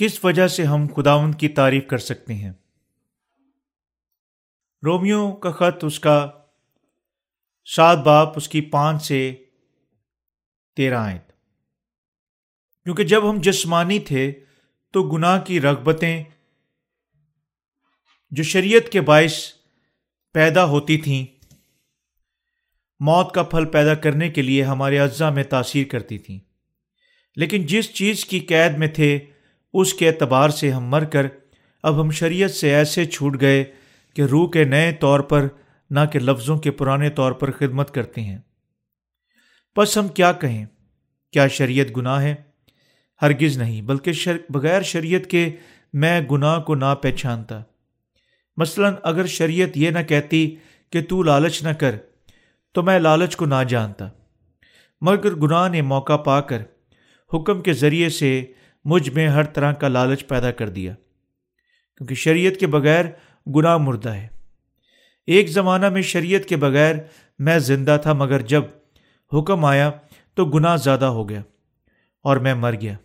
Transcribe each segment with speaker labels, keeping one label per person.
Speaker 1: کس وجہ سے ہم خداوند کی تعریف کر سکتے ہیں؟ رومیو کا خط اس کا سات باپ اس کی پانچ سے تیرہ آئیں کیونکہ جب ہم جسمانی تھے تو گناہ کی رغبتیں جو شریعت کے باعث پیدا ہوتی تھیں، موت کا پھل پیدا کرنے کے لیے ہمارے اجزاء میں تاثیر کرتی تھیں۔ لیکن جس چیز کی قید میں تھے اس کے اعتبار سے ہم مر کر اب ہم شریعت سے ایسے چھوٹ گئے کہ روح کے نئے طور پر نہ کہ لفظوں کے پرانے طور پر خدمت کرتے ہیں۔ بس ہم کیا کہیں؟ کیا شریعت گناہ ہے؟ ہرگز نہیں، بلکہ شر، بغیر شریعت کے میں گناہ کو نہ پہچانتا۔ مثلاً اگر شریعت یہ نہ کہتی کہ تو لالچ نہ کر، تو میں لالچ کو نہ جانتا۔ مگر گناہ نے موقع پا کر حکم کے ذریعے سے مجھ میں ہر طرح کا لالچ پیدا کر دیا، کیونکہ شریعت کے بغیر گناہ مردہ ہے۔ ایک زمانہ میں شریعت کے بغیر میں زندہ تھا، مگر جب حکم آیا تو گناہ زیادہ ہو گیا اور میں مر گیا۔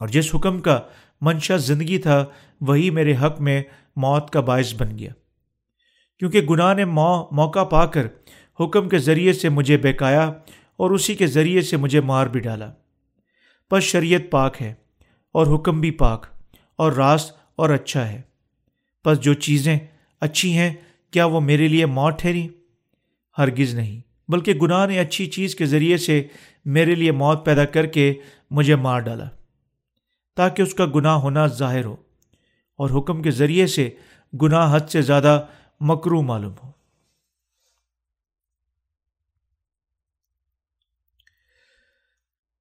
Speaker 1: اور جس حکم کا منشا زندگی تھا، وہی میرے حق میں موت کا باعث بن گیا۔ کیونکہ گناہ نے موقع پا کر حکم کے ذریعے سے مجھے بہکایا اور اسی کے ذریعے سے مجھے مار بھی ڈالا۔ بس شریعت پاک ہے اور حکم بھی پاک اور راست اور اچھا ہے۔ بس جو چیزیں اچھی ہیں، کیا وہ میرے لیے موت ٹھہری؟ ہرگز نہیں، بلکہ گناہ نے اچھی چیز کے ذریعے سے میرے لیے موت پیدا کر کے مجھے مار ڈالا، تاکہ اس کا گناہ ہونا ظاہر ہو اور حکم کے ذریعے سے گناہ حد سے زیادہ مکرو معلوم ہو۔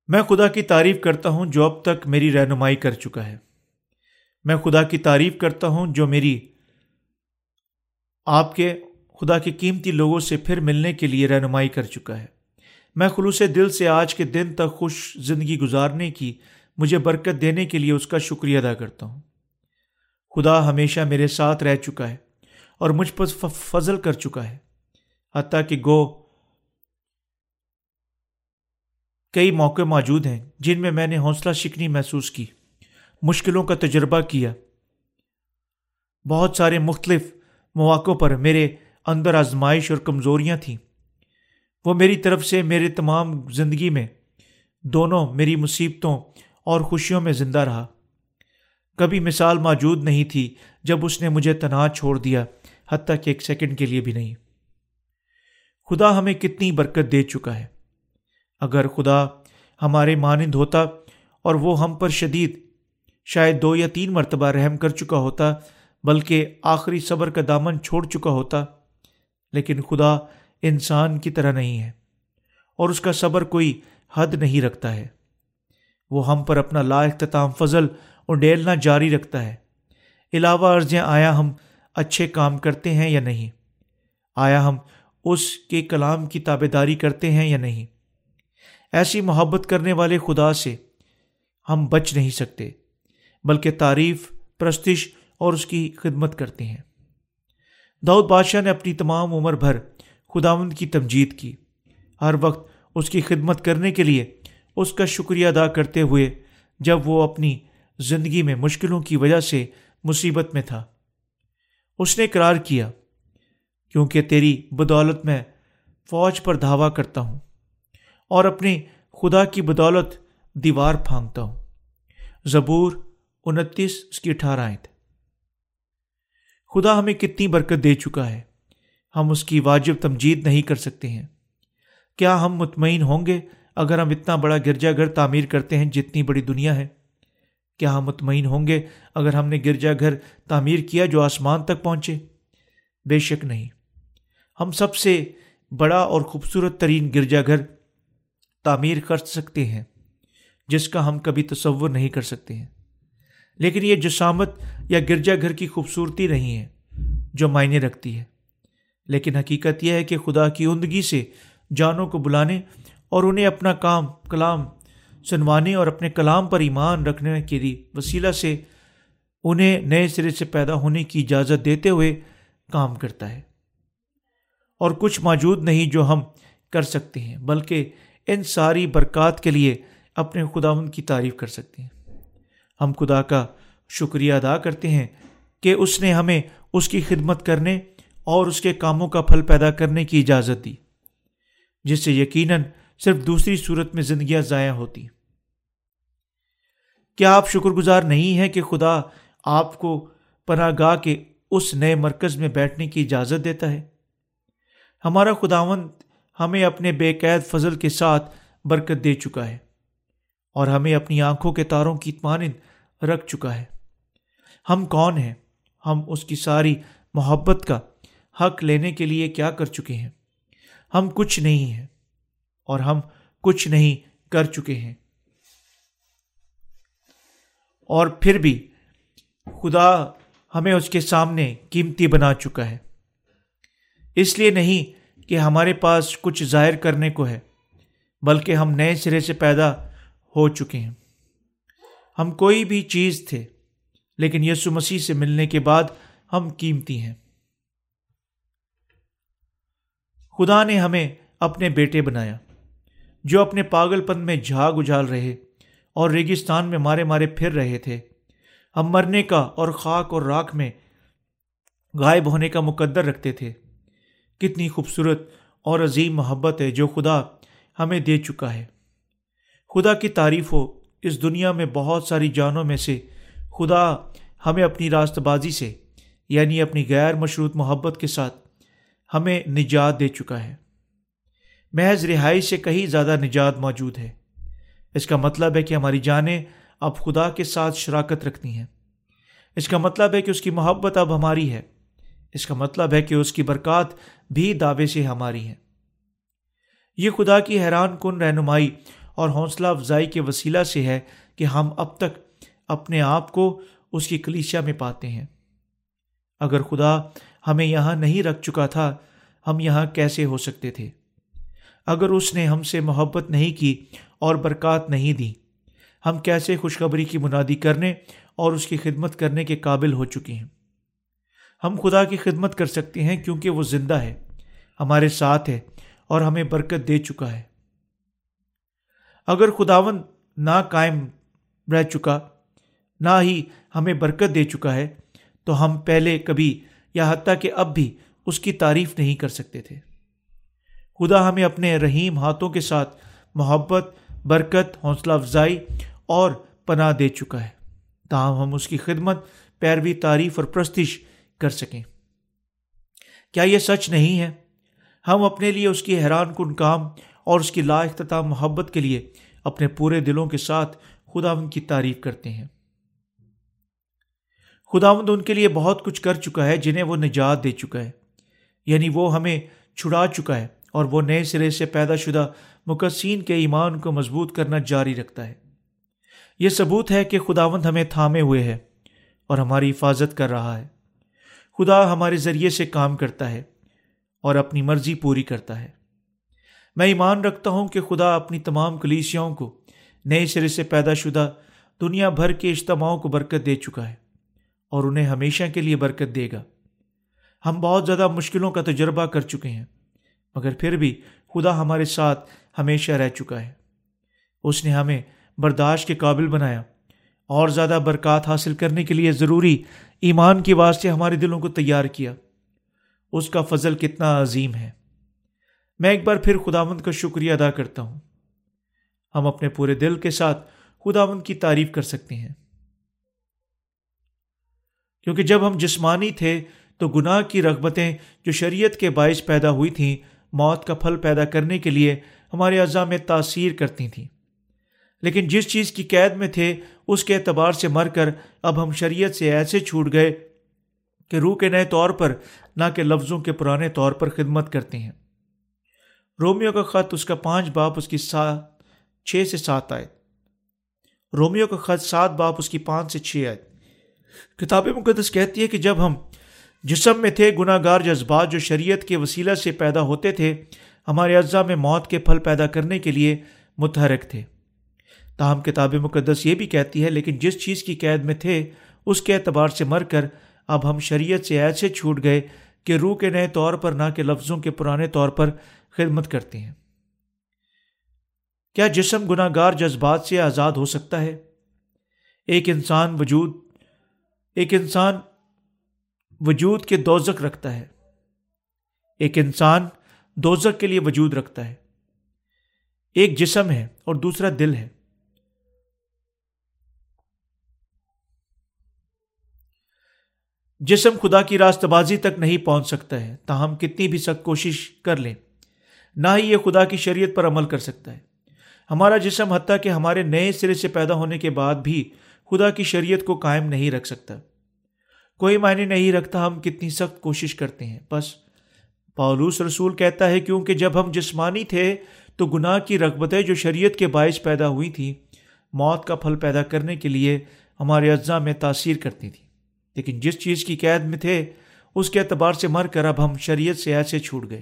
Speaker 1: میں خدا کی تعریف کرتا ہوں جو اب تک میری رہنمائی کر چکا ہے۔ میں خدا کی تعریف کرتا ہوں جو میری آپ کے خدا کے قیمتی لوگوں سے پھر ملنے کے لیے رہنمائی کر چکا ہے۔ میں خلوص دل سے آج کے دن تک خوش زندگی گزارنے کی مجھے برکت دینے کے لیے اس کا شکریہ ادا کرتا ہوں۔ خدا ہمیشہ میرے ساتھ رہ چکا ہے اور مجھ پر فضل کر چکا ہے۔ حتیٰ کہ گو کئی موقع موجود ہیں جن میں میں نے حوصلہ شکنی محسوس کی، مشکلوں کا تجربہ کیا۔ بہت سارے مختلف مواقع پر میرے اندر آزمائش اور کمزوریاں تھیں۔ وہ میری طرف سے میرے تمام زندگی میں دونوں میری مصیبتوں اور خوشیوں میں زندہ رہا۔ کبھی مثال موجود نہیں تھی جب اس نے مجھے تنہا چھوڑ دیا، حتیٰ کہ ایک سیکنڈ کے لیے بھی نہیں۔ خدا ہمیں کتنی برکت دے چکا ہے۔ اگر خدا ہمارے مانند ہوتا اور وہ ہم پر شدید، شاید دو یا تین مرتبہ رحم کر چکا ہوتا، بلکہ آخری صبر کا دامن چھوڑ چکا ہوتا، لیکن خدا انسان کی طرح نہیں ہے، اور اس کا صبر کوئی حد نہیں رکھتا ہے۔ وہ ہم پر اپنا لا اختتام فضل اور ڈیلنا جاری رکھتا ہے۔ علاوہ عرضیں آیا ہم اچھے کام کرتے ہیں یا نہیں؟ آیا ہم اس کے کلام کی تابے داری کرتے ہیں یا نہیں؟ ایسی محبت کرنے والے خدا سے ہم بچ نہیں سکتے، بلکہ تعریف، پرستش اور اس کی خدمت کرتے ہیں۔ داؤد بادشاہ نے اپنی تمام عمر بھر خداوند کی تمجید کی۔ ہر وقت اس کی خدمت کرنے کے لیے اس کا شکریہ ادا کرتے ہوئے جب وہ اپنی زندگی میں مشکلوں کی وجہ سے مصیبت میں تھا۔ اس نے اقرار کیا، کیونکہ تیری بدولت میں فوج پر دھاوا کرتا ہوں۔ اور اپنی خدا کی بدولت دیوار پھانگتا ہوں۔ زبور انتیس اس کی اٹھارہ آئے تھے خدا ہمیں کتنی برکت دے چکا ہے۔ ہم اس کی واجب تمجید نہیں کر سکتے ہیں۔ کیا ہم مطمئن ہوں گے اگر ہم اتنا بڑا گرجا گھر تعمیر کرتے ہیں جتنی بڑی دنیا ہے؟ کیا ہم مطمئن ہوں گے اگر ہم نے گرجا گھر تعمیر کیا جو آسمان تک پہنچے؟ بے شک نہیں۔ ہم سب سے بڑا اور خوبصورت ترین گرجا گھر تعمیر کر سکتے ہیں، جس کا ہم کبھی تصور نہیں کر سکتے ہیں۔ لیکن یہ جسامت یا گرجا گھر کی خوبصورتی نہیں ہے، جو معنی رکھتی ہے۔ لیکن حقیقت یہ ہے کہ خدا کی عمدگی سے جانوں کو بلانے اور انہیں اپنا کام، کلام سنوانے اور اپنے کلام پر ایمان رکھنے کے لیے وسیلہ سے انہیں نئے سرے سے پیدا ہونے کی اجازت دیتے ہوئے کام کرتا ہے۔ اور کچھ موجود نہیں جو ہم کر سکتے ہیں، بلکہ ان ساری برکات کے لیے اپنے خداون کی تعریف کر سکتے ہیں۔ ہم خدا کا شکریہ ادا کرتے ہیں کہ اس نے ہمیں اس کی خدمت کرنے اور اس کے کاموں کا پھل پیدا کرنے کی اجازت دی، جس سے یقیناً صرف دوسری صورت میں زندگیاں ضائع ہوتی کیا آپ شکر گزار نہیں ہیں کہ خدا آپ کو پناہ گاہ کے اس نئے مرکز میں بیٹھنے کی اجازت دیتا ہے؟ ہمارا خداون ہمیں اپنے بے قید فضل کے ساتھ برکت دے چکا ہے اور ہمیں اپنی آنکھوں کے تاروں کی مانند رکھ چکا ہے۔ ہم کون ہیں؟ ہم اس کی ساری محبت کا حق لینے کے لیے کیا کر چکے ہیں؟ ہم کچھ نہیں ہیں اور ہم کچھ نہیں کر چکے ہیں۔ اور پھر بھی خدا ہمیں اس کے سامنے قیمتی بنا چکا ہے۔ اس لیے نہیں کہ ہمارے پاس کچھ ظاہر کرنے کو ہے، بلکہ ہم نئے سرے سے پیدا ہو چکے ہیں۔ ہم کوئی بھی چیز تھے، لیکن یسو مسیح سے ملنے کے بعد ہم قیمتی ہیں۔ خدا نے ہمیں اپنے بیٹے بنایا، جو اپنے پاگل پن میں جھاگ اجال رہے اور ریگستان میں مارے مارے پھر رہے تھے۔ ہم مرنے کا اور خاک اور راکھ میں غائب ہونے کا مقدر رکھتے تھے۔ کتنی خوبصورت اور عظیم محبت ہے جو خدا ہمیں دے چکا ہے۔ خدا کی تعریف ہو، اس دنیا میں بہت ساری جانوں میں سے خدا ہمیں اپنی راست بازی سے یعنی اپنی غیر مشروط محبت کے ساتھ ہمیں نجات دے چکا ہے۔ محض رہائی سے کہیں زیادہ نجات موجود ہے۔ اس کا مطلب ہے کہ ہماری جانیں اب خدا کے ساتھ شراکت رکھتی ہیں۔ اس کا مطلب ہے کہ اس کی محبت اب ہماری ہے۔ اس کا مطلب ہے کہ اس کی برکات بھی دعوے سے ہماری ہیں یہ خدا کی حیران کن رہنمائی اور حوصلہ افزائی کے وسیلہ سے ہے کہ ہم اب تک اپنے آپ کو اس کی کلیشیا میں پاتے ہیں۔ اگر خدا ہمیں یہاں نہیں رکھ چکا تھا، ہم یہاں کیسے ہو سکتے تھے؟ اگر اس نے ہم سے محبت نہیں کی اور برکات نہیں دی، ہم کیسے خوشخبری کی منادی کرنے اور اس کی خدمت کرنے کے قابل ہو چکے ہیں؟ ہم خدا کی خدمت کر سکتے ہیں کیونکہ وہ زندہ ہے، ہمارے ساتھ ہے اور ہمیں برکت دے چکا ہے۔ اگر خداون نہ قائم رہ چکا، نہ ہی ہمیں برکت دے چکا ہے، تو ہم پہلے کبھی یا حتیٰ کہ اب بھی اس کی تعریف نہیں کر سکتے تھے۔ خدا ہمیں اپنے رحیم ہاتھوں کے ساتھ محبت، برکت، حوصلہ افزائی اور پناہ دے چکا ہے۔ تاہم ہم اس کی خدمت، پیروی، تعریف اور پرستش کر سکیں۔ کیا یہ سچ نہیں ہے؟ ہم اپنے لیے اس کی حیران کن کام اور اس کی لا اختتام محبت کے لیے اپنے پورے دلوں کے ساتھ خدا ان کی تعریف کرتے ہیں۔ خداوند ان کے لیے بہت کچھ کر چکا ہے جنہیں وہ نجات دے چکا ہے۔ یعنی وہ ہمیں چھڑا چکا ہے اور وہ نئے سرے سے پیدا شدہ مقصین کے ایمان کو مضبوط کرنا جاری رکھتا ہے۔ یہ ثبوت ہے کہ خداوند ہمیں تھامے ہوئے ہے اور ہماری حفاظت کر رہا ہے۔ خدا ہمارے ذریعے سے کام کرتا ہے اور اپنی مرضی پوری کرتا ہے۔ میں ایمان رکھتا ہوں کہ خدا اپنی تمام کلیسیاؤں کو نئے سرے سے پیدا شدہ دنیا بھر کے اجتماعوں کو برکت دے چکا ہے اور انہیں ہمیشہ کے لیے برکت دے گا۔ ہم بہت زیادہ مشکلوں کا تجربہ کر چکے ہیں، مگر پھر بھی خدا ہمارے ساتھ ہمیشہ رہ چکا ہے۔ اس نے ہمیں برداشت کے قابل بنایا۔ اور زیادہ برکات حاصل کرنے کے لیے ضروری ایمان کے واسطے ہمارے دلوں کو تیار کیا۔ اس کا فضل کتنا عظیم ہے۔ میں ایک بار پھر خداوند کا شکریہ ادا کرتا ہوں۔ ہم اپنے پورے دل کے ساتھ خداوند کی تعریف کر سکتے ہیں۔ کیونکہ جب ہم جسمانی تھے تو گناہ کی رغبتیں جو شریعت کے باعث پیدا ہوئی تھیں، موت کا پھل پیدا کرنے کے لیے ہمارے اعضاء میں تاثیر کرتی تھیں۔ لیکن جس چیز کی قید میں تھے اس کے اعتبار سے مر کر اب ہم شریعت سے ایسے چھوٹ گئے کہ روح کے نئے طور پر، نہ کہ لفظوں کے پرانے طور پر خدمت کرتے ہیں۔ رومیو کا خط اس کا پانچ باپ اس کی سات، چھ سے سات آئے رومیو کا خط سات باپ اس کی پانچ سے چھ آئے کتاب مقدس کہتی ہے کہ جب ہم جسم میں تھے گناہ گار جذبات جو شریعت کے وسیلہ سے پیدا ہوتے تھے، ہمارے اجزاء میں موت کے پھل پیدا کرنے کے لیے متحرک تھے۔ تاہم کتاب مقدس یہ بھی کہتی ہے، لیکن جس چیز کی قید میں تھے، اس کے اعتبار سے مر کر اب ہم شریعت سے ایسے چھوٹ گئے کہ روح کے نئے طور پر، نہ کہ لفظوں کے پرانے طور پر خدمت کرتے ہیں۔ کیا جسم گناہ گار جذبات سے آزاد ہو سکتا ہے؟ ایک انسان وجود، ایک انسان وجود کے دوزک رکھتا ہے۔ ایک انسان دوزک کے لیے وجود رکھتا ہے۔ ایک جسم ہے اور دوسرا دل ہے۔ جسم خدا کی راست بازی تک نہیں پہنچ سکتا ہے۔ تاہم کتنی بھی سخت کوشش کر لیں، نہ ہی یہ خدا کی شریعت پر عمل کر سکتا ہے۔ ہمارا جسم حتیٰ کہ ہمارے نئے سرے سے پیدا ہونے کے بعد بھی خدا کی شریعت کو قائم نہیں رکھ سکتا۔ کوئی معنی نہیں رکھتا ہم کتنی سخت کوشش کرتے ہیں۔ بس پولوس رسول کہتا ہے، کیونکہ جب ہم جسمانی تھے تو گناہ کی رغبتیں جو شریعت کے باعث پیدا ہوئی تھیں، موت کا پھل پیدا کرنے کے لیے ہمارے اجزاء میں تاثیر کرتی تھیں۔ لیکن جس چیز کی قید میں تھے، اس کے اعتبار سے مر کر اب ہم شریعت سے ایسے چھوٹ گئے۔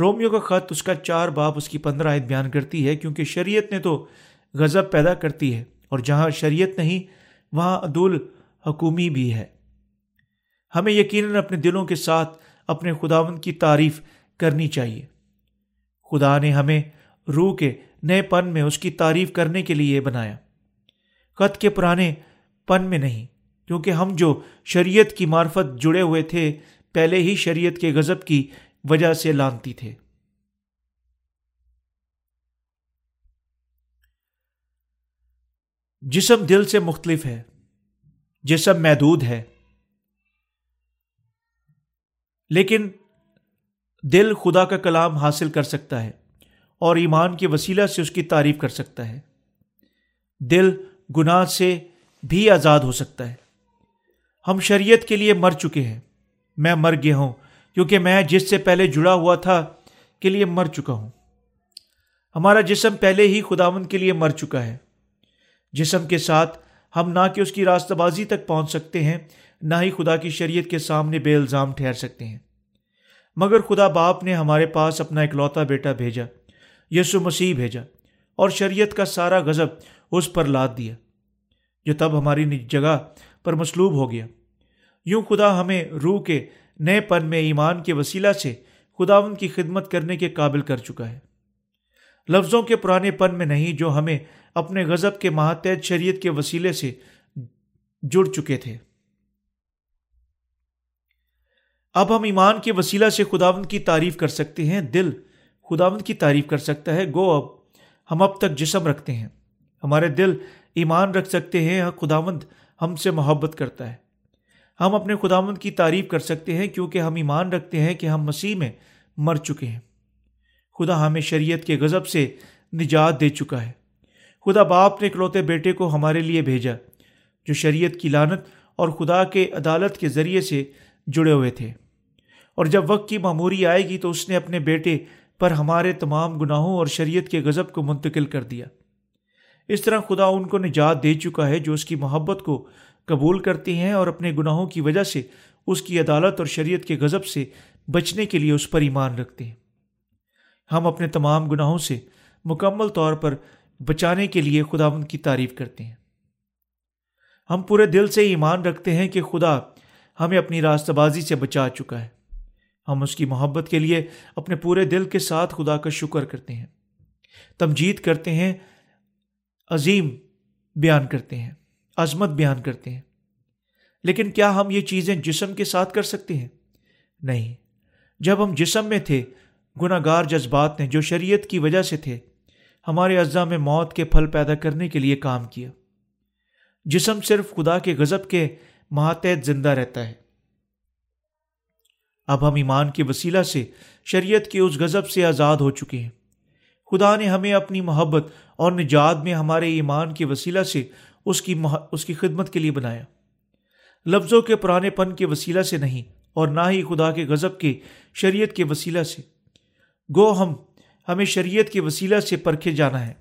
Speaker 1: رومیو کا خط اس کا چار باپ اس کی پندرہ آیت بیان کرتی ہے، کیونکہ شریعت نے تو غضب پیدا کرتی ہے، اور جہاں شریعت نہیں، وہاں عدول حکومی بھی ہے۔ ہمیں یقیناً اپنے دلوں کے ساتھ اپنے خداون کی تعریف کرنی چاہیے۔ خدا نے ہمیں روح کے نئے پن میں اس کی تعریف کرنے کے لیے بنایا۔ خط کے پرانے پن میں نہیں کیونکہ ہم جو شریعت کی معرفت جڑے ہوئے تھے، پہلے ہی شریعت کے غضب کی وجہ سے لانتی تھے۔ جسم دل سے مختلف ہے، جسم محدود ہے۔ لیکن دل خدا کا کلام حاصل کر سکتا ہے اور ایمان کے وسیلہ سے اس کی تعریف کر سکتا ہے۔ دل گناہ سے بھی آزاد ہو سکتا ہے۔ ہم شریعت کے لیے مر چکے ہیں۔ میں مر گیا ہوں کیونکہ میں جس سے پہلے جڑا ہوا تھا کے لیے مر چکا ہوں۔ ہمارا جسم پہلے ہی خداون کے لیے مر چکا ہے۔ جسم کے ساتھ ہم نہ کہ اس کی راستہ بازی تک پہنچ سکتے ہیں، نہ ہی خدا کی شریعت کے سامنے بے الزام ٹھہر سکتے ہیں۔ مگر خدا باپ نے ہمارے پاس اپنا اکلوتا بیٹا بھیجا یسو مسیح بھیجا اور شریعت کا سارا غضب اس پر لاد دیا۔ جو تب ہماری جگہ پر مصلوب ہو گیا۔ یوں خدا ہمیں روح کے نئے پن میں ایمان کے وسیلہ سے خداون کی خدمت کرنے کے قابل کر چکا ہے۔ لفظوں کے پرانے پن میں نہیں جو ہمیں اپنے غضب کے ماتحت شریعت کے وسیلے سے جڑ چکے تھے۔ اب ہم ایمان کے وسیلہ سے خداون کی تعریف کر سکتے ہیں۔ دل خداون کی تعریف کر سکتا ہے۔ گو، اب ہم اب تک جسم رکھتے ہیں۔ ہمارے دل ایمان رکھ سکتے ہیں۔ خداوند ہم سے محبت کرتا ہے۔ ہم اپنے خداوند کی تعریف کر سکتے ہیں کیونکہ ہم ایمان رکھتے ہیں کہ ہم مسیح میں مر چکے ہیں۔ خدا ہمیں شریعت کے غضب سے نجات دے چکا ہے۔ خدا باپ نے اکلوتے بیٹے کو ہمارے لیے بھیجا، جو شریعت کی لانت اور خدا کے عدالت کے ذریعے سے جڑے ہوئے تھے۔ اور جب وقت کی معموری آئے گی تو اس نے اپنے بیٹے پر ہمارے تمام گناہوں اور شریعت کے غضب کو منتقل کر دیا۔ اس طرح خدا ان کو نجات دے چکا ہے جو اس کی محبت کو قبول کرتے ہیں اور اپنے گناہوں کی وجہ سے اس کی عدالت اور شریعت کے غضب سے بچنے کے لیے اس پر ایمان رکھتے ہیں۔ ہم اپنے تمام گناہوں سے مکمل طور پر بچانے کے لیے خدا ان کی تعریف کرتے ہیں۔ ہم پورے دل سے ایمان رکھتے ہیں کہ خدا ہمیں اپنی راستہ بازی سے بچا چکا ہے۔ ہم اس کی محبت کے لیے اپنے پورے دل کے ساتھ خدا کا شکر کرتے ہیں۔ تمجید کرتے ہیں عظیم بیان کرتے ہیں، عظمت بیان کرتے ہیں۔ لیکن کیا ہم یہ چیزیں جسم کے ساتھ کر سکتے ہیں؟ نہیں۔ جب ہم جسم میں تھے گناہ گار جذبات نے جو شریعت کی وجہ سے تھے، ہمارے اجزاء میں موت کے پھل پیدا کرنے کے لیے کام کیا۔ جسم صرف خدا کے غضب کے ماتحت زندہ رہتا ہے۔ اب ہم ایمان کے وسیلہ سے شریعت کے اس غضب سے آزاد ہو چکے ہیں۔ خدا نے ہمیں اپنی محبت اور نجات میں ہمارے ایمان کے وسیلہ سے اس کی مح... اس کی خدمت کے لیے بنایا۔ لفظوں کے پرانے پن کے وسیلہ سے نہیں اور نہ ہی خدا کے غضب کے شریعت کے وسیلہ سے۔ گو ہم، ہمیں شریعت کے وسیلہ سے پرکھے جانا ہے۔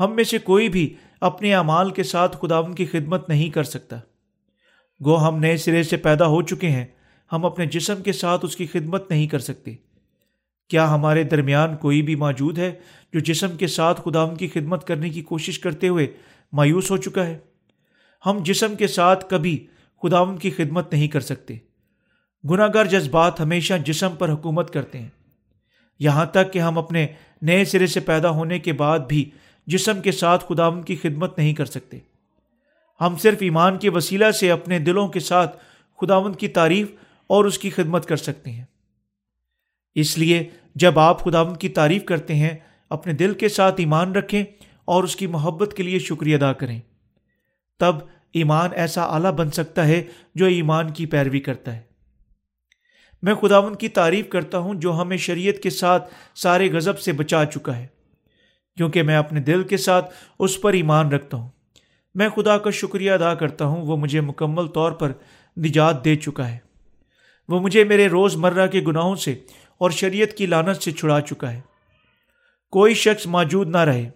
Speaker 1: ہم میں سے کوئی بھی اپنے اعمال کے ساتھ خداون کی خدمت نہیں کر سکتا۔ گو ہم نئے سرے سے پیدا ہو چکے ہیں، ہم اپنے جسم کے ساتھ اس کی خدمت نہیں کر سکتے۔ کیا ہمارے درمیان کوئی بھی موجود ہے جو جسم کے ساتھ خدا کی خدمت کرنے کی کوشش کرتے ہوئے مایوس ہو چکا ہے؟ ہم جسم کے ساتھ کبھی خدا کی خدمت نہیں کر سکتے۔ گناہ گر جذبات ہمیشہ جسم پر حکومت کرتے ہیں۔ یہاں تک کہ ہم اپنے نئے سرے سے پیدا ہونے کے بعد بھی جسم کے ساتھ خدا کی خدمت نہیں کر سکتے۔ ہم صرف ایمان کے وسیلہ سے اپنے دلوں کے ساتھ خداوند کی تعریف اور اس کی خدمت کر سکتے ہیں۔ اس لیے جب آپ خداوند کی تعریف کرتے ہیں، اپنے دل کے ساتھ ایمان رکھیں اور اس کی محبت کے لیے شکریہ ادا کریں۔ تب ایمان ایسا اعلیٰ بن سکتا ہے جو ایمان کی پیروی کرتا ہے۔ میں خداون کی تعریف کرتا ہوں جو ہمیں شریعت کے ساتھ سارے غضب سے بچا چکا ہے، کیونکہ میں اپنے دل کے ساتھ اس پر ایمان رکھتا ہوں۔ میں خدا کا شکریہ ادا کرتا ہوں، وہ مجھے مکمل طور پر نجات دے چکا ہے۔ وہ مجھے میرے روز مرہ کے گناہوں سے اور شریعت کی لانت سے چھڑا چکا ہے۔ کوئی شخص موجود نہ رہے۔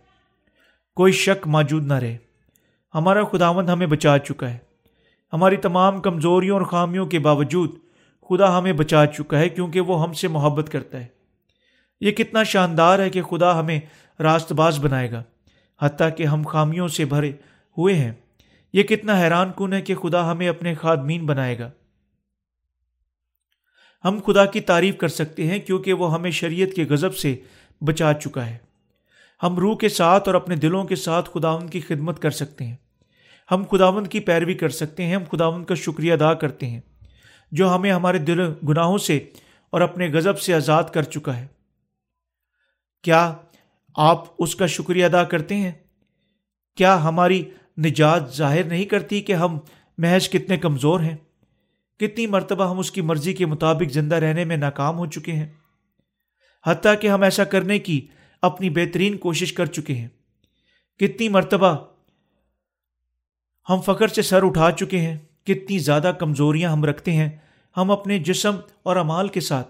Speaker 1: کوئی شک موجود نہ رہے۔ ہمارا خداوند ہمیں بچا چکا ہے۔ ہماری تمام کمزوریوں اور خامیوں کے باوجود خدا ہمیں بچا چکا ہے کیونکہ وہ ہم سے محبت کرتا ہے۔ یہ کتنا شاندار ہے کہ خدا ہمیں راست باز بنائے گا۔ حتیٰ کہ ہم خامیوں سے بھرے ہوئے ہیں۔ یہ کتنا حیران کن ہے کہ خدا ہمیں اپنے خادمین بنائے گا۔ ہم خدا کی تعریف کر سکتے ہیں کیونکہ وہ ہمیں شریعت کے غضب سے بچا چکا ہے۔ ہم روح کے ساتھ اور اپنے دلوں کے ساتھ خداون کی خدمت کر سکتے ہیں۔ ہم خداون کی پیروی کر سکتے ہیں، ہم خداون کا شکریہ ادا کرتے ہیں، جو ہمیں ہمارے دل گناہوں سے اور اپنے غضب سے آزاد کر چکا ہے۔ کیا آپ اس کا شکریہ ادا کرتے ہیں؟ کیا ہماری نجات ظاہر نہیں کرتی کہ ہم محض کتنے کمزور ہیں؟ کتنی مرتبہ ہم اس کی مرضی کے مطابق زندہ رہنے میں ناکام ہو چکے ہیں۔ حتیٰ کہ ہم ایسا کرنے کی اپنی بہترین کوشش کر چکے ہیں۔ کتنی مرتبہ ہم فخر سے سر اٹھا چکے ہیں۔ کتنی زیادہ کمزوریاں ہم رکھتے ہیں ہم اپنے جسم اور امال کے ساتھ۔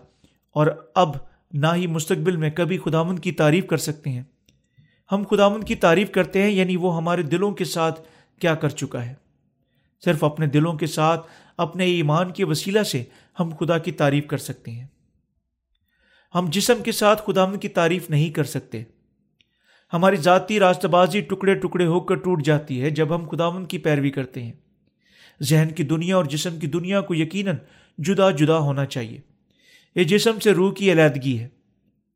Speaker 1: اور اب نہ ہی مستقبل میں کبھی خداون کی تعریف کر سکتے ہیں۔ ہم خداون کی تعریف کرتے ہیں یعنی وہ ہمارے دلوں کے ساتھ کیا کر چکا ہے۔ صرف اپنے دلوں کے ساتھ، اپنے ایمان کے وسیلہ سے ہم خدا کی تعریف کر سکتے ہیں۔ ہم جسم کے ساتھ خداون کی تعریف نہیں کر سکتے۔ ہماری ذاتی راستہ بازی ٹکڑے ٹکڑے ہو کر ٹوٹ جاتی ہے جب ہم خداون کی پیروی کرتے ہیں۔ ذہن کی دنیا اور جسم کی دنیا کو یقیناً جدا جدا ہونا چاہیے۔ یہ جسم سے روح کی علیحدگی ہے۔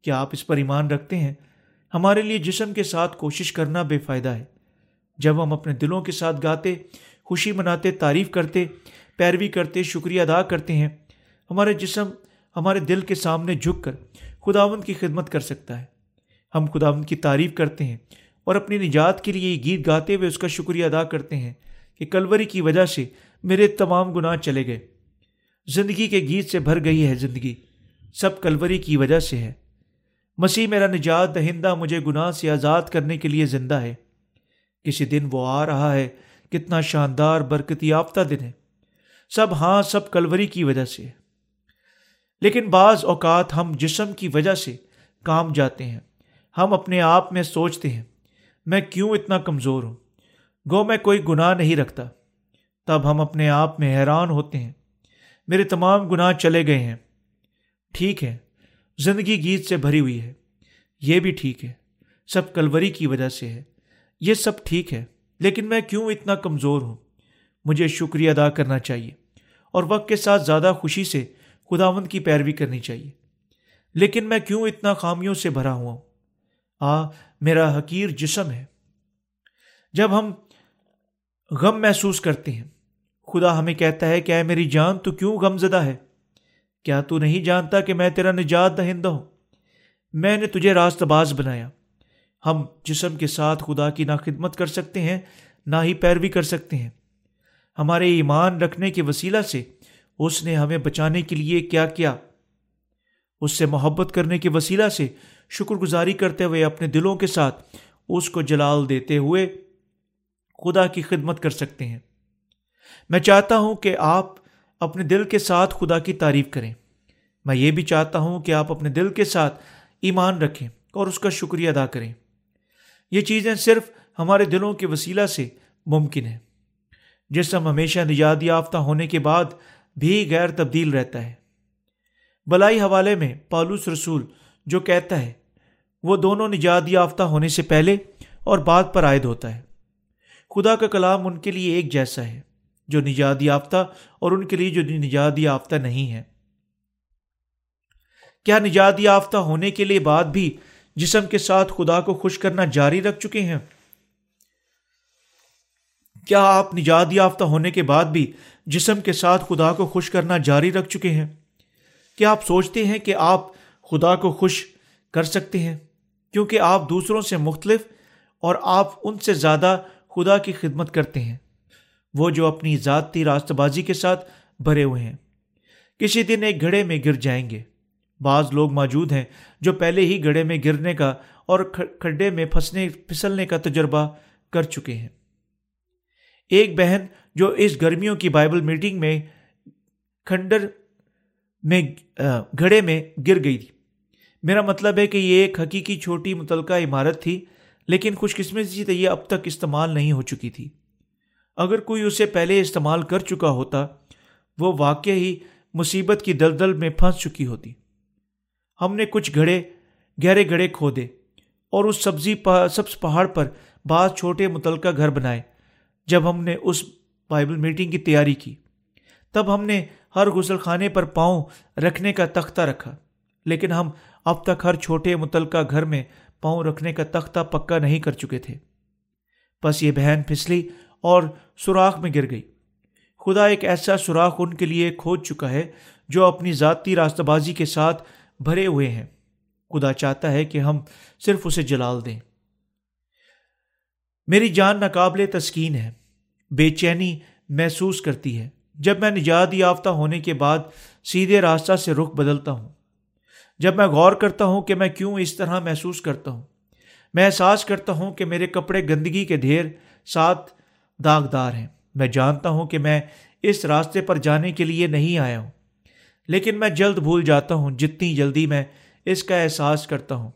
Speaker 1: کیا آپ اس پر ایمان رکھتے ہیں؟ ہمارے لیے جسم کے ساتھ کوشش کرنا بے فائدہ ہے۔ جب ہم اپنے دلوں کے ساتھ گاتے خوشی مناتے، تعریف کرتے، پیروی کرتے، شکریہ ادا کرتے ہیں۔ ہمارے جسم ہمارے دل کے سامنے جھک کر خداون کی خدمت کر سکتا ہے۔ ہم خداون کی تعریف کرتے ہیں اور اپنی نجات کے لیے یہ گیت گاتے ہوئے اس کا شکریہ ادا کرتے ہیں کہ کلوری کی وجہ سے میرے تمام گناہ چلے گئے۔ زندگی کے گیت سے بھر گئی ہے زندگی۔ سب کلوری کی وجہ سے ہے۔ مسیح میرا نجات دہندہ، مجھے گناہ سے آزاد کرنے کے لیے زندہ ہے۔ کسی دن وہ آ رہا ہے۔ کتنا شاندار برکتی یافتہ دن ہے۔ سب ہاں سب کلوری کی وجہ سے۔ لیکن بعض اوقات ہم جسم کی وجہ سے کام جاتے ہیں۔ ہم اپنے آپ میں سوچتے ہیں، میں کیوں اتنا کمزور ہوں؟ گو، میں کوئی گناہ نہیں رکھتا۔ تب ہم اپنے آپ میں حیران ہوتے ہیں۔ میرے تمام گناہ چلے گئے ہیں۔ ٹھیک ہے، زندگی گیت سے بھری ہوئی ہے۔ یہ بھی ٹھیک ہے۔ سب کلوری کی وجہ سے ہے۔ یہ سب ٹھیک ہے۔ لیکن میں کیوں اتنا کمزور ہوں؟ مجھے شکریہ ادا کرنا چاہیے اور وقت کے ساتھ زیادہ خوشی سے خداوند کی پیروی کرنی چاہیے۔ لیکن میں کیوں اتنا خامیوں سے بھرا ہوا ہوں؟ آ، میرا حقیر جسم ہے۔ جب ہم غم محسوس کرتے ہیں، خدا ہمیں کہتا ہے کہ اے میری جان، تو کیوں غم زدہ ہے؟ کیا تو نہیں جانتا کہ میں تیرا نجات دہندہ ہوں؟ میں نے تجھے راست باز بنایا۔ ہم جسم کے ساتھ خدا کی نہ خدمت کر سکتے ہیں، نہ ہی پیروی کر سکتے ہیں۔ ہمارے ایمان رکھنے کے وسیلہ سے اس نے ہمیں بچانے کے لیے کیا کیا۔ اس سے محبت کرنے کے وسیلہ سے شکر گزاری کرتے ہوئے اپنے دلوں کے ساتھ اس کو جلال دیتے ہوئے خدا کی خدمت کر سکتے ہیں۔ میں چاہتا ہوں کہ آپ اپنے دل کے ساتھ خدا کی تعریف کریں۔ میں یہ بھی چاہتا ہوں کہ آپ اپنے دل کے ساتھ ایمان رکھیں اور اس کا شکریہ ادا کریں۔ یہ چیزیں صرف ہمارے دلوں کے وسیلہ سے ممکن ہیں۔ جسم ہمیشہ نجات یافتہ ہونے کے بعد بھی غیر تبدیل رہتا ہے۔ بلائی حوالے میں پالوس رسول جو کہتا ہے، وہ دونوں نجات یافتہ ہونے سے پہلے اور بعد پر عائد ہوتا ہے۔ خدا کا کلام ان کے لیے ایک جیسا ہے، جو نجات یافتہ اور ان کے لیے جو نجات یافتہ نہیں ہے۔ کیا نجات یافتہ ہونے کے لیے بعد بھی جسم کے ساتھ خدا کو خوش کرنا جاری رکھ چکے ہیں۔ کیا آپ نجات یافتہ ہونے کے بعد بھی جسم کے ساتھ خدا کو خوش کرنا جاری رکھ چکے ہیں؟ کیا آپ سوچتے ہیں کہ آپ خدا کو خوش کر سکتے ہیں؟ کیونکہ آپ دوسروں سے مختلف اور آپ ان سے زیادہ خدا کی خدمت کرتے ہیں۔ وہ جو اپنی ذاتی راست بازی کے ساتھ بھرے ہوئے ہیں۔ کسی دن ایک گھڑے میں گر جائیں گے۔ بعض لوگ موجود ہیں جو پہلے ہی گڑھے میں گرنے کا اور کھڈے میں پھنسنے، پھسلنے کا تجربہ کر چکے ہیں۔ ایک بہن جو اس گرمیوں کی بائبل میٹنگ میں کھنڈر میں گھڑے میں گر گئی تھی۔ میرا مطلب ہے کہ یہ ایک حقیقی چھوٹی متعلقہ عمارت تھی، لیکن خوش قسمتی سے یہ اب تک استعمال نہیں ہو چکی تھی۔ اگر کوئی اسے پہلے استعمال کر چکا ہوتا، وہ واقع ہی مصیبت کی دلدل میں پھنس چکی ہوتی۔ ہم نے کچھ گھڑے، گہرے گھڑے کھودے اور اس سبزی سبز پہاڑ پر بعض چھوٹے متعلقہ گھر بنائے۔ جب ہم نے اس بائبل میٹنگ کی تیاری کی، تب ہم نے ہر غسل خانے پر پاؤں رکھنے کا تختہ رکھا۔ لیکن ہم اب تک ہر چھوٹے متعلقہ گھر میں پاؤں رکھنے کا تختہ پکا نہیں کر چکے تھے۔ بس یہ بہن پھسلی اور سوراخ میں گر گئی۔ خدا ایک ایسا سوراخ ان کے لیے کھود چکا ہے جو اپنی ذاتی راستہ بازی کے ساتھ بھرے ہوئے ہیں۔ خدا چاہتا ہے کہ ہم صرف اسے جلال دیں۔ میری جان ناقابل تسکین ہے، بے چینی محسوس کرتی ہے۔ جب میں نجات یافتہ ہونے کے بعد سیدھے راستہ سے رخ بدلتا ہوں، جب میں غور کرتا ہوں کہ میں کیوں اس طرح محسوس کرتا ہوں، میں احساس کرتا ہوں کہ میرے کپڑے گندگی کے ڈھیر ساتھ داغدار ہیں۔ میں جانتا ہوں کہ میں اس راستے پر جانے کے لیے نہیں آیا ہوں۔ لیکن میں جلد بھول جاتا ہوں، جتنی جلدی میں اس کا احساس کرتا ہوں۔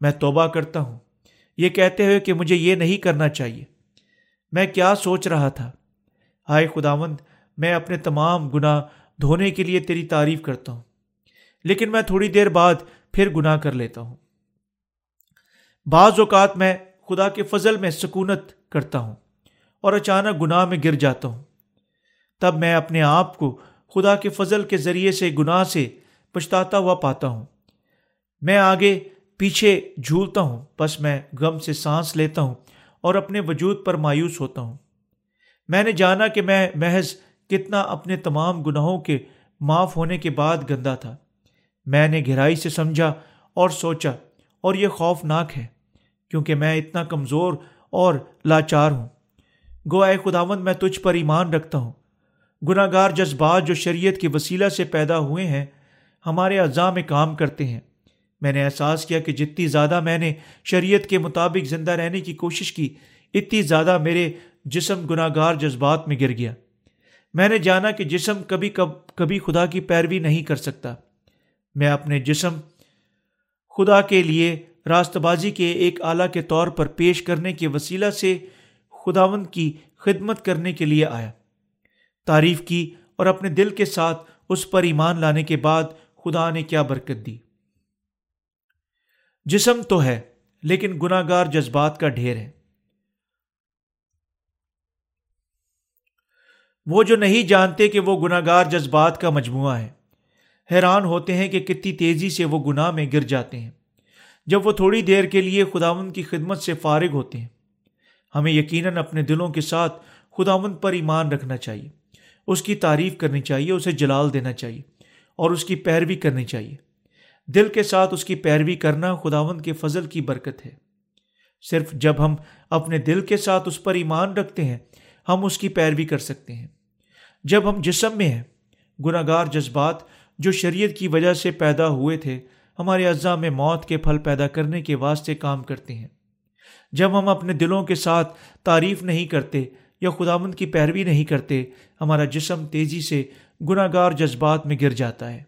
Speaker 1: میں توبہ کرتا ہوں۔ یہ کہتے ہوئے کہ مجھے یہ نہیں کرنا چاہیے۔ میں کیا سوچ رہا تھا؟ ہائے خداوند، میں اپنے تمام گناہ دھونے کے لیے تیری تعریف کرتا ہوں۔ لیکن میں تھوڑی دیر بعد پھر گناہ کر لیتا ہوں۔ بعض اوقات میں خدا کے فضل میں سکونت کرتا ہوں اور اچانک گناہ میں گر جاتا ہوں۔ تب میں اپنے آپ کو خدا کے فضل کے ذریعے سے، گناہ سے پچھتاتا ہوا پاتا ہوں۔ میں آگے پیچھے جھولتا ہوں، بس میں غم سے سانس لیتا ہوں اور اپنے وجود پر مایوس ہوتا ہوں۔ میں نے جانا کہ میں محض کتنا اپنے تمام گناہوں کے معاف ہونے کے بعد گندا تھا۔ میں نے گہرائی سے سمجھا اور سوچا، اور یہ خوفناک ہے، کیونکہ میں اتنا کمزور اور لاچار ہوں۔ گوائے خداوند، میں تجھ پر ایمان رکھتا ہوں۔ گناہ گار جذبات جو شریعت کے وسیلہ سے پیدا ہوئے ہیں، ہمارے اعضاء میں کام کرتے ہیں۔ میں نے احساس کیا کہ جتنی زیادہ میں نے شریعت کے مطابق زندہ رہنے کی کوشش کی، اتنی زیادہ میرے جسم گناہ گار جذبات میں گر گیا۔ میں نے جانا کہ جسم کبھی کب، کبھی خدا کی پیروی نہیں کر سکتا۔ میں اپنے جسم خدا کے لیے راست بازی کے ایک اعلیٰ کے طور پر پیش کرنے کے وسیلہ سے خداوند کی خدمت کرنے کے لیے آیا۔ تعریف کی اور اپنے دل کے ساتھ اس پر ایمان لانے کے بعد خدا نے کیا برکت دی۔ جسم تو ہے، لیکن گناگار جذبات کا ڈھیر ہے۔ وہ جو نہیں جانتے کہ وہ گناگار جذبات کا مجموعہ ہے۔ حیران ہوتے ہیں کہ کتنی تیزی سے وہ گناہ میں گر جاتے ہیں۔ جب وہ تھوڑی دیر کے لیے خداون کی خدمت سے فارغ ہوتے ہیں۔ ہمیں یقیناً اپنے دلوں کے ساتھ خداون پر ایمان رکھنا چاہیے۔ اس کی تعریف کرنی چاہیے، اسے جلال دینا چاہیے اور اس کی پیروی کرنی چاہیے۔ دل کے ساتھ اس کی پیروی کرنا خداوند کے فضل کی برکت ہے۔ صرف جب ہم اپنے دل کے ساتھ اس پر ایمان رکھتے ہیں، ہم اس کی پیروی کر سکتے ہیں۔ جب ہم جسم میں ہیں گناہ گار جذبات جو شریعت کی وجہ سے پیدا ہوئے تھے، ہمارے اعضاء میں موت کے پھل پیدا کرنے کے واسطے کام کرتے ہیں۔ جب ہم اپنے دلوں کے ساتھ تعریف نہیں کرتے یا خدامند کی پیروی نہیں کرتے، ہمارا جسم تیزی سے گناہ گار جذبات میں گر جاتا ہے۔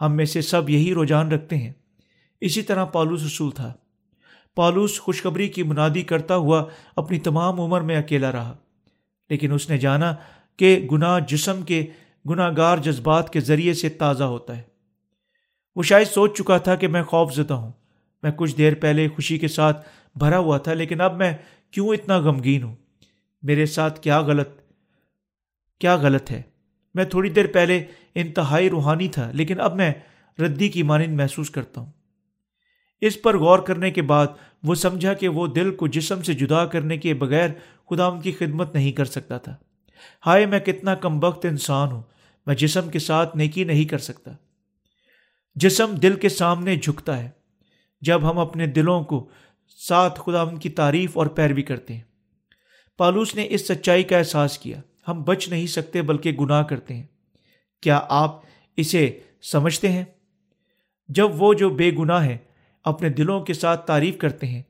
Speaker 1: ہم میں سے سب یہی رجحان رکھتے ہیں۔ اسی طرح پالوس اصول تھا۔ پالوس خوشخبری کی منادی کرتا ہوا اپنی تمام عمر میں اکیلا رہا۔ لیکن اس نے جانا کہ گناہ جسم کے گناہ گار جذبات کے ذریعے سے تازہ ہوتا ہے۔ وہ شاید سوچ چکا تھا کہ میں خوف زدہ ہوں۔ میں کچھ دیر پہلے خوشی کے ساتھ بھرا ہوا تھا، لیکن اب میں کیوں اتنا غمگین ہوں؟ میرے ساتھ کیا غلط کیا غلط ہے؟ میں تھوڑی دیر پہلے انتہائی روحانی تھا، لیکن اب میں ردی کی مانند محسوس کرتا ہوں۔ اس پر غور کرنے کے بعد وہ سمجھا کہ وہ دل کو جسم سے جدا کرنے کے بغیر خدا ان کی خدمت نہیں کر سکتا تھا۔ ہائے، میں کتنا کم وقت انسان ہوں، میں جسم کے ساتھ نیکی نہیں کر سکتا۔ جسم دل کے سامنے جھکتا ہے۔ جب ہم اپنے دلوں کو ساتھ خدا ان کی تعریف اور پیروی کرتے ہیں پالوس نے اس سچائی کا احساس کیا۔ ہم بچ نہیں سکتے بلکہ گناہ کرتے ہیں۔ کیا آپ اسے سمجھتے ہیں؟ جب وہ جو بے گناہ ہیں، اپنے دلوں کے ساتھ تعریف کرتے ہیں،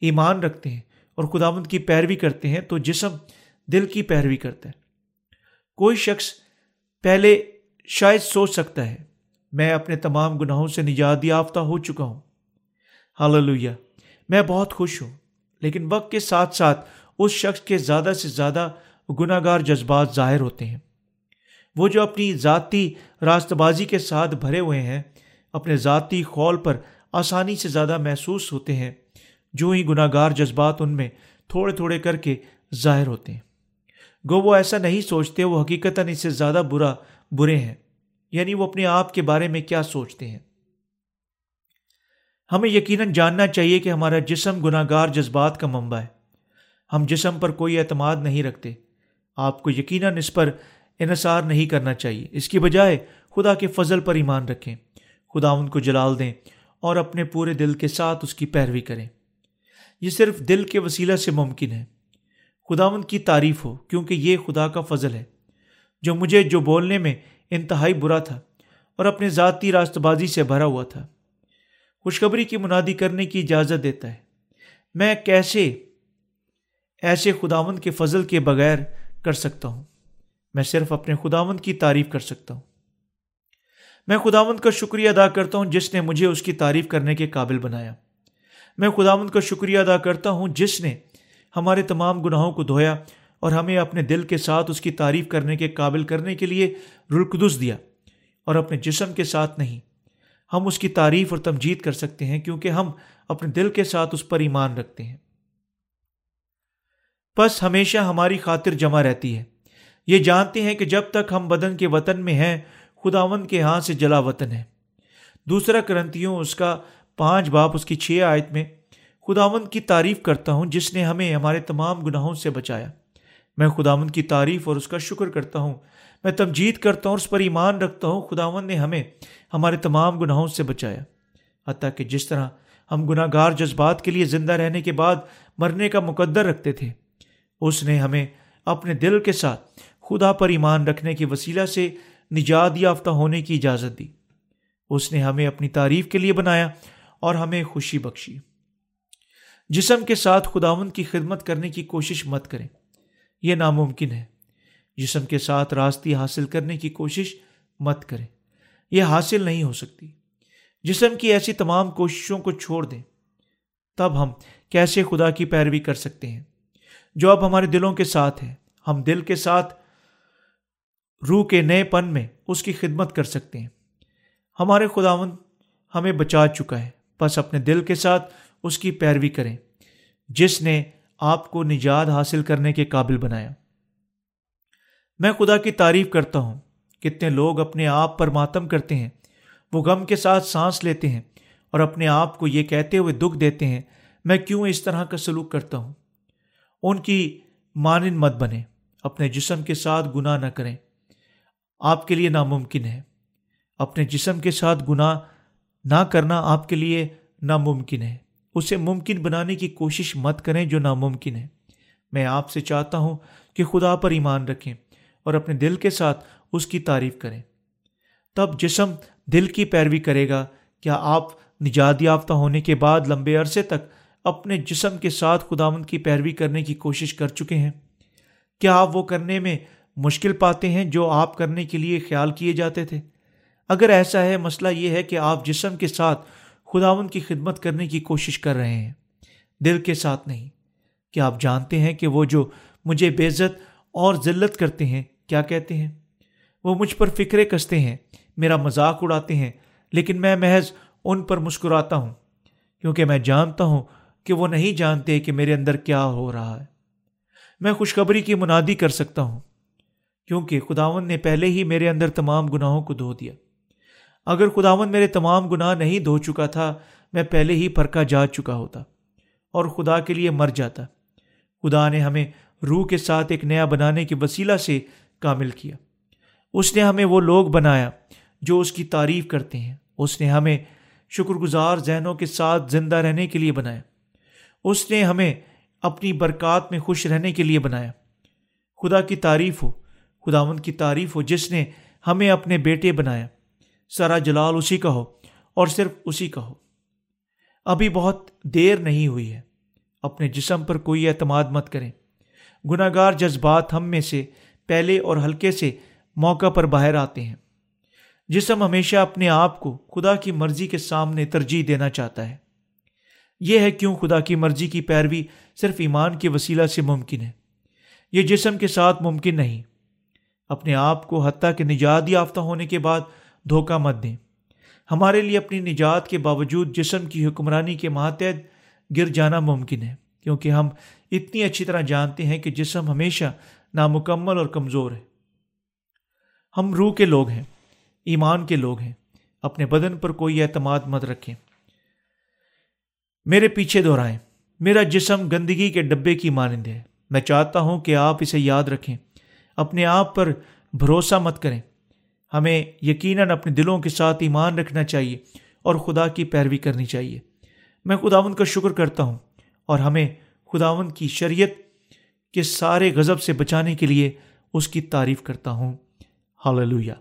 Speaker 1: ایمان رکھتے ہیں اور خداوند کی پیروی کرتے ہیں، تو جسم دل کی پیروی کرتا ہے۔ کوئی شخص پہلے شاید سوچ سکتا ہے، میں اپنے تمام گناہوں سے نجات یافتہ ہو چکا ہوں۔ ہاللویہ میں بہت خوش ہوں، لیکن وقت کے ساتھ ساتھ اس شخص کے زیادہ سے زیادہ گناہ گار جذبات ظاہر ہوتے ہیں۔ وہ جو اپنی ذاتی راست بازی کے ساتھ بھرے ہوئے ہیں، اپنے ذاتی خول پر آسانی سے زیادہ محسوس ہوتے ہیں، جو ہی گناہ گار جذبات ان میں تھوڑے تھوڑے کر کے ظاہر ہوتے ہیں۔ گو، وہ ایسا نہیں سوچتے، وہ حقیقتاً اس سے زیادہ برا، برے ہیں۔ یعنی وہ اپنے آپ کے بارے میں کیا سوچتے ہیں؟ ہمیں یقیناً جاننا چاہیے کہ ہمارا جسم گناہ گار جذبات کا منبع ہے۔ ہم جسم پر کوئی اعتماد نہیں رکھتے۔ آپ کو یقیناً اس پر انحصار نہیں کرنا چاہیے۔ اس کی بجائے خدا کے فضل پر ایمان رکھیں۔ خدا ان کو جلال دیں اور اپنے پورے دل کے ساتھ اس کی پیروی کریں۔ یہ صرف دل کے وسیلہ سے ممکن ہے۔ خداون کی تعریف ہو، کیونکہ یہ خدا کا فضل ہے۔ جو مجھے جو بولنے میں انتہائی برا تھا اور اپنے ذاتی راست بازی سے بھرا ہوا تھا۔ خوشخبری کی منادی کرنے کی اجازت دیتا ہے۔ میں کیسے ایسے خداون کے فضل کے بغیر کر سکتا ہوں۔ میں صرف اپنے خداون کی تعریف کر سکتا ہوں۔ میں خداوند کا شکریہ ادا کرتا ہوں جس نے مجھے اس کی تعریف کرنے کے قابل بنایا۔ میں خداوند کا شکریہ ادا کرتا ہوں جس نے ہمارے تمام گناہوں کو دھویا اور ہمیں اپنے دل کے ساتھ اس کی تعریف کرنے کے قابل کرنے کے لیے رلقدس دیا۔ اور اپنے جسم کے ساتھ نہیں، ہم اس کی تعریف اور تمجید کر سکتے ہیں کیونکہ ہم اپنے دل کے ساتھ اس پر ایمان رکھتے ہیں۔ بس ہمیشہ ہماری خاطر جمع رہتی ہے۔ یہ جانتے ہیں کہ جب تک ہم بدن کے وطن میں ہیں خداون کے ہاں سے جلا وطن ہے۔ دوسرا کرنتیوں، اس کا پانچ باپ، اس کی چھ آیت میں خداون کی تعریف کرتا ہوں جس نے ہمیں ہمارے تمام گناہوں سے بچایا۔ میں خداون کی تعریف اور اس کا شکر کرتا ہوں۔ میں تمجید کرتا ہوں اور اس پر ایمان رکھتا ہوں خداون نے ہمیں ہمارے تمام گناہوں سے بچایا۔ حتیٰ کہ جس طرح ہم گناہ گار جذبات کے لیے زندہ رہنے کے بعد مرنے کا مقدر رکھتے تھے اس نے ہمیں اپنے دل کے ساتھ خدا پر ایمان رکھنے کے وسیلہ سے نجات یافتہ ہونے کی اجازت دی۔ اس نے ہمیں اپنی تعریف کے لیے بنایا اور ہمیں خوشی بخشی۔ جسم کے ساتھ خداون کی خدمت کرنے کی کوشش مت کریں۔ یہ ناممکن ہے۔ جسم کے ساتھ راستی حاصل کرنے کی کوشش مت کریں۔ یہ حاصل نہیں ہو سکتی۔ جسم کی ایسی تمام کوششوں کو چھوڑ دیں۔ تب ہم کیسے خدا کی پیروی کر سکتے ہیں؟ جو اب ہمارے دلوں کے ساتھ ہے۔ ہم دل کے ساتھ روح کے نئے پن میں اس کی خدمت کر سکتے ہیں۔ ہمارے خداون ہمیں بچا چکا ہے۔ بس اپنے دل کے ساتھ اس کی پیروی کریں۔ جس نے آپ کو نجات حاصل کرنے کے قابل بنایا۔ میں خدا کی تعریف کرتا ہوں۔ کتنے لوگ اپنے آپ پر ماتم کرتے ہیں۔ وہ غم کے ساتھ سانس لیتے ہیں اور اپنے آپ کو یہ کہتے ہوئے دکھ دیتے ہیں۔ میں کیوں اس طرح کا سلوک کرتا ہوں؟ ان کی مانند مت بنے اپنے جسم کے ساتھ گناہ نہ کریں۔ آپ کے لیے ناممکن ہے۔ اپنے جسم کے ساتھ گناہ نہ کرنا آپ کے لیے ناممکن ہے۔ اسے ممکن بنانے کی کوشش مت کریں جو ناممکن ہے۔ میں آپ سے چاہتا ہوں کہ خدا پر ایمان رکھیں اور اپنے دل کے ساتھ اس کی تعریف کریں۔ تب جسم دل کی پیروی کرے گا۔ کیا آپ نجات یافتہ ہونے کے بعد لمبے عرصے تک اپنے جسم کے ساتھ خداوند کی پیروی کرنے کی کوشش کر چکے ہیں۔ کیا آپ وہ کرنے میں مشکل پاتے ہیں جو آپ کرنے کے لیے خیال کیے جاتے تھے؟ اگر ایسا ہے، مسئلہ یہ ہے کہ آپ جسم کے ساتھ خداون کی خدمت کرنے کی کوشش کر رہے ہیں۔ دل کے ساتھ نہیں۔ کیا آپ جانتے ہیں کہ وہ جو مجھے بےزت اور ذلت کرتے ہیں، کیا کہتے ہیں؟ وہ مجھ پر فکرے کستے ہیں، میرا مذاق اڑاتے ہیں، لیکن میں محض ان پر مسکراتا ہوں۔ کیونکہ میں جانتا ہوں کہ وہ نہیں جانتے کہ میرے اندر کیا ہو رہا ہے۔ میں خوشخبری کی منادی کر سکتا ہوں، کیونکہ خداون نے پہلے ہی میرے اندر تمام گناہوں کو دھو دیا۔ اگر خداون میرے تمام گناہ نہیں دھو چکا تھا، میں پہلے ہی پرکھا جا چکا ہوتا اور خدا کے لیے مر جاتا۔ خدا نے ہمیں روح کے ساتھ ایک نیا بنانے کے وسیلہ سے کامل کیا۔ اس نے ہمیں وہ لوگ بنایا جو اس کی تعریف کرتے ہیں۔ اس نے ہمیں شکر گزار ذہنوں کے ساتھ زندہ رہنے کے لیے بنایا۔ اس نے ہمیں اپنی برکات میں خوش رہنے کے لیے بنایا۔ خدا کی تعریف ہو خداون کی تعریف ہو، جس نے ہمیں اپنے بیٹے بنایا۔ سارا جلال اسی کا ہو اور صرف اسی کا ہو۔ ابھی بہت دیر نہیں ہوئی ہے۔ اپنے جسم پر کوئی اعتماد مت کریں۔ گناہ گار جذبات ہم میں سے پہلے اور ہلکے سے موقع پر باہر آتے ہیں۔ جسم ہمیشہ اپنے آپ کو خدا کی مرضی کے سامنے ترجیح دینا چاہتا ہے۔ یہ ہے کیوں خدا کی مرضی کی پیروی صرف ایمان کے وسیلہ سے ممکن ہے؟ یہ جسم کے ساتھ ممکن نہیں۔ اپنے آپ کو حتیٰ کہ نجات یافتہ ہونے کے بعد دھوکہ مت دیں۔ ہمارے لیے اپنی نجات کے باوجود جسم کی حکمرانی کے ماتحت گر جانا ممکن ہے، کیونکہ ہم اتنی اچھی طرح جانتے ہیں کہ جسم ہمیشہ نامکمل اور کمزور ہے۔ ہم روح کے لوگ ہیں، ایمان کے لوگ ہیں، اپنے بدن پر کوئی اعتماد مت رکھیں۔ میرے پیچھے دہرائیں۔ میرا جسم گندگی کے ڈبے کی مانند ہے۔ میں چاہتا ہوں کہ آپ اسے یاد رکھیں۔ اپنے آپ پر بھروسہ مت کریں۔ ہمیں یقیناً اپنے دلوں کے ساتھ ایمان رکھنا چاہیے اور خدا کی پیروی کرنی چاہیے۔ میں خداون کا شکر کرتا ہوں اور ہمیں خداون کی شریعت کے سارے غضب سے بچانے کے لیے اس کی تعریف کرتا ہوں۔ ہاللویہ